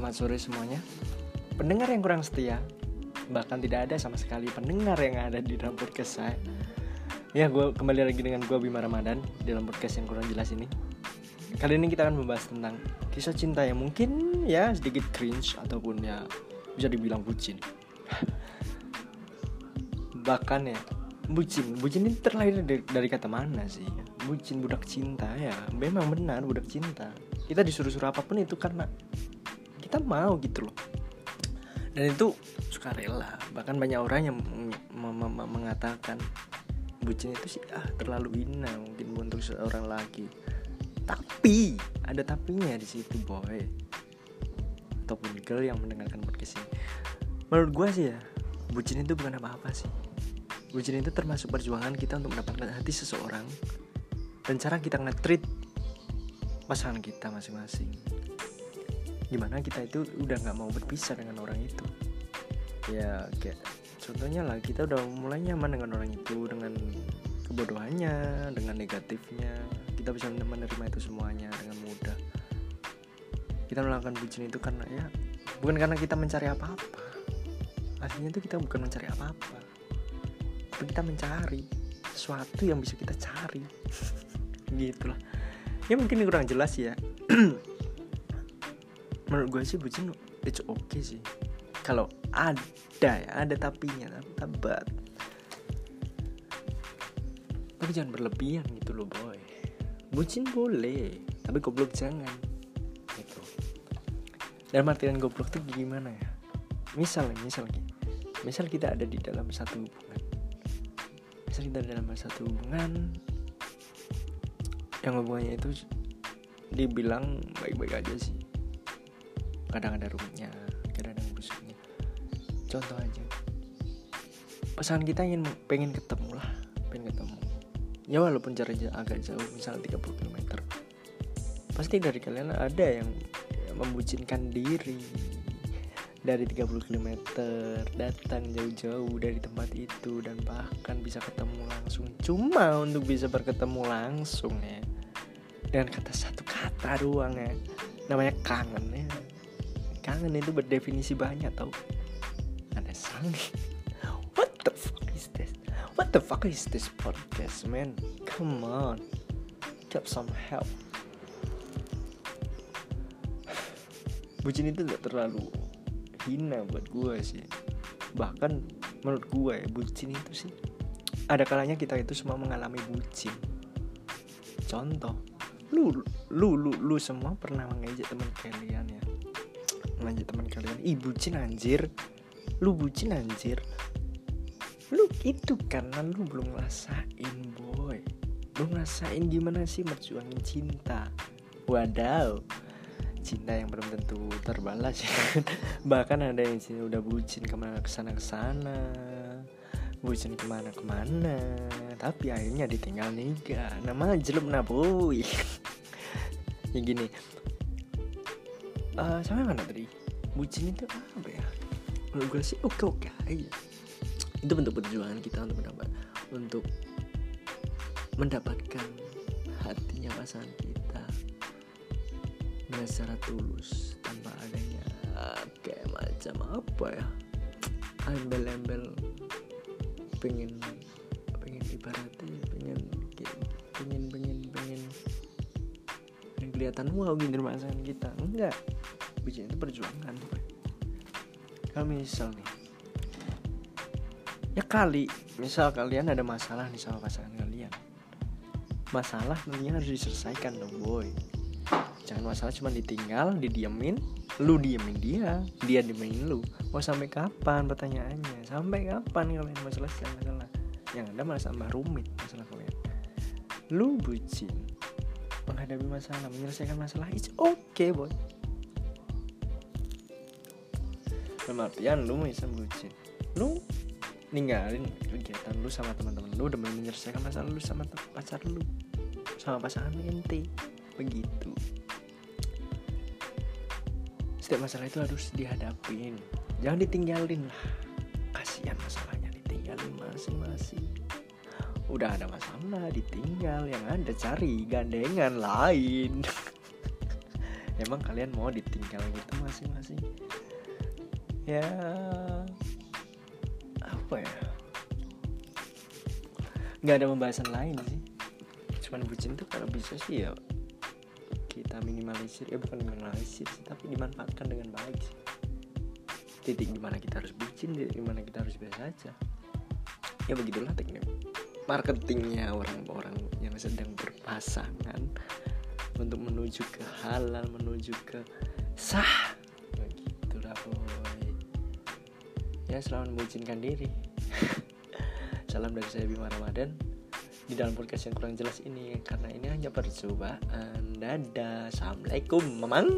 Selamat sore semuanya. Pendengar yang kurang setia Bahkan tidak ada sama sekali pendengar yang ada di dalam podcast saya. Ya gue kembali lagi dengan gue Bima Ramadan Di dalam podcast yang kurang jelas ini. Kali ini kita akan membahas tentang Kisah cinta yang mungkin ya sedikit cringe Ataupun ya bisa dibilang bucin. Bahkan ya Bucin, bucin ini terlahir dari, dari kata mana sih? Bucin budak cinta ya Memang benar budak cinta. Kita disuruh-suruh apa pun itu karena kita mau gitu loh. Dan itu suka rela. Bahkan banyak orang yang mengatakan bucin itu sih ah terlalu hina mungkin untuk seorang lagi tapi ada tapinya di situ boy. Ataupun girl yang mendengarkan podcast ini. Menurut gue sih ya bucin itu bukan apa-apa sih. Bucin itu termasuk perjuangan kita untuk mendapatkan hati seseorang. Dan cara kita nge-treat pasangan kita masing-masing gimana kita itu udah nggak mau berpisah dengan orang itu. Ya kayak contohnya lah kita udah mulai nyaman dengan orang itu dengan kebodohannya dengan negatifnya. Kita bisa menerima itu semuanya dengan mudah. Kita melakukan bucin itu karena ya bukan karena kita mencari apa-apa. Aslinya itu kita bukan mencari apa-apa. Tapi kita mencari sesuatu yang bisa kita cari. Gitulah ya mungkin kurang jelas ya menurut gue sih bucin it's okay sih. Kalau ada ya ada tapinya tabat. Tapi jangan berlebihan gitu loh boy. Bucin boleh tapi goblok jangan. Gitu. Dalam artian goblok tuh gimana ya? Misal misal misal kita ada di dalam satu hubungan. Misal kita ada dalam satu hubungan yang hubungannya itu dibilang baik-baik aja sih kadang ada rumitnya kadang ada busuknya. Contoh aja. Pasangan kita ingin pengen ketemu lah pengen ketemu. Ya walaupun jaraknya agak jauh misalnya 30 km pasti dari kalian ada yang membucinkan diri dari 30 km datang jauh-jauh dari tempat itu dan bahkan bisa ketemu langsung. Cuma untuk bisa berketemu langsung ya. Dengan kata satu kata doang ya. Namanya kangen ya kangen itu berdefinisi banyak tau. Ada sang what the fuck is this? What the fuck is this podcast man? Come on. Get some help. Bucin itu gak terlalu hina buat gue sih. Bahkan menurut gue ya bucin itu sih ada kalanya kita itu semua mengalami bucin. Contoh lu lu lu lu semua pernah mengejek teman kalian ya lanjut teman kalian. Ih bucin anjir. Lu bucin anjir. Lu itu karena lu belum ngerasain boy. Lu ngerasain gimana sih merjuangin cinta. Wadaw. Cinta yang belum tentu terbalas ya. Bahkan ada yang sini udah bucin ke mana ke sana ke sana. Bucin ke mana ke mana. Tapi akhirnya ditinggal nikah nama jelek naboy yang gini uh, sampai mana tadi? Bucin itu apa ya? Menurut gue sih oke oke aja. Itu bentuk perjuangan kita untuk mendapat untuk mendapatkan hatinya pasangan kita dengan secara tulus tanpa adanya kayak macam apa ya? Embel-embel pengen pengen ibaratnya pengen pengen pengen pengen kelihatan wow gini pasangan kita. Enggak. Bucin itu perjuangan kalau misal nih. Ya kali misal kalian ada masalah nih sama pasangan kalian. Masalah tentunya harus diselesaikan dong boy. Jangan masalah cuma ditinggal didiemin lu diemin dia dia diemin lu. Mau sampai kapan pertanyaannya? Sampai kapan kalian mau selesai masalah? Yang ada malah tambah rumit masalah kalian. Lu bucin menghadapi masalah menyelesaikan masalah it's okay boy. Dalam artian lu bisa bucin. Lu ninggalin kegiatan lu sama teman-teman lu demi menyelesaikan masalah lu sama pacar lu sama pasangan ente. Begitu. Setiap masalah itu harus dihadapin. Jangan ditinggalin lah. Kasihan masalahnya ditinggalin masing-masing udah ada masalah ditinggal yang ada cari gandengan lain. Emang kalian mau ditinggal gitu masing-masing? Ya apa ya? Nggak ada pembahasan lain sih. Cuman bucin tuh kalau bisa sih ya kita minimalisir ya bukan minimalisir sih tapi dimanfaatkan dengan baik sih. Titik di mana kita harus bucin titik di mana kita harus biasa aja. Ya begitulah teknik marketingnya orang-orang yang sedang berpasangan untuk menuju ke halal menuju ke sah. Begitulah boy. Ya selalu membucinkan diri. Salam dari saya Bima Ramadan. Di dalam podcast yang kurang jelas ini karena ini hanya percobaan. Dadah. Assalamualaikum mamang